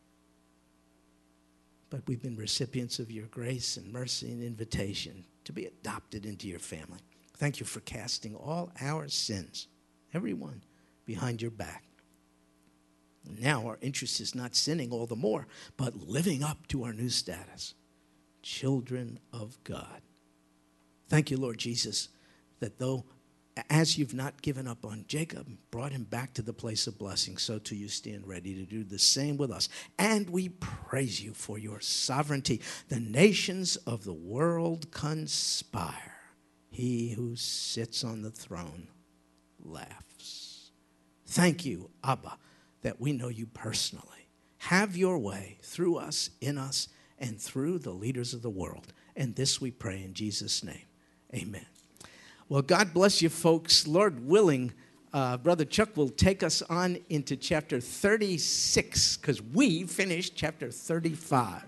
But we've been recipients of your grace and mercy and invitation to be adopted into your family. Thank you for casting all our sins, everyone, behind your back. Now our interest is not sinning all the more, but living up to our new status children of God. Thank you, Lord Jesus, that though as you've not given up on Jacob, brought him back to the place of blessing, so too you stand ready to do the same with us. And we praise you for your sovereignty. The nations of the world conspire. He who sits on the throne laughs. Thank you, Abba, that we know you personally. Have your way through us, in us, and through the leaders of the world. And this we pray in Jesus' name. Amen. Well, God bless you, folks. Lord willing, uh, Brother Chuck will take us on into chapter 36 because we finished chapter 35.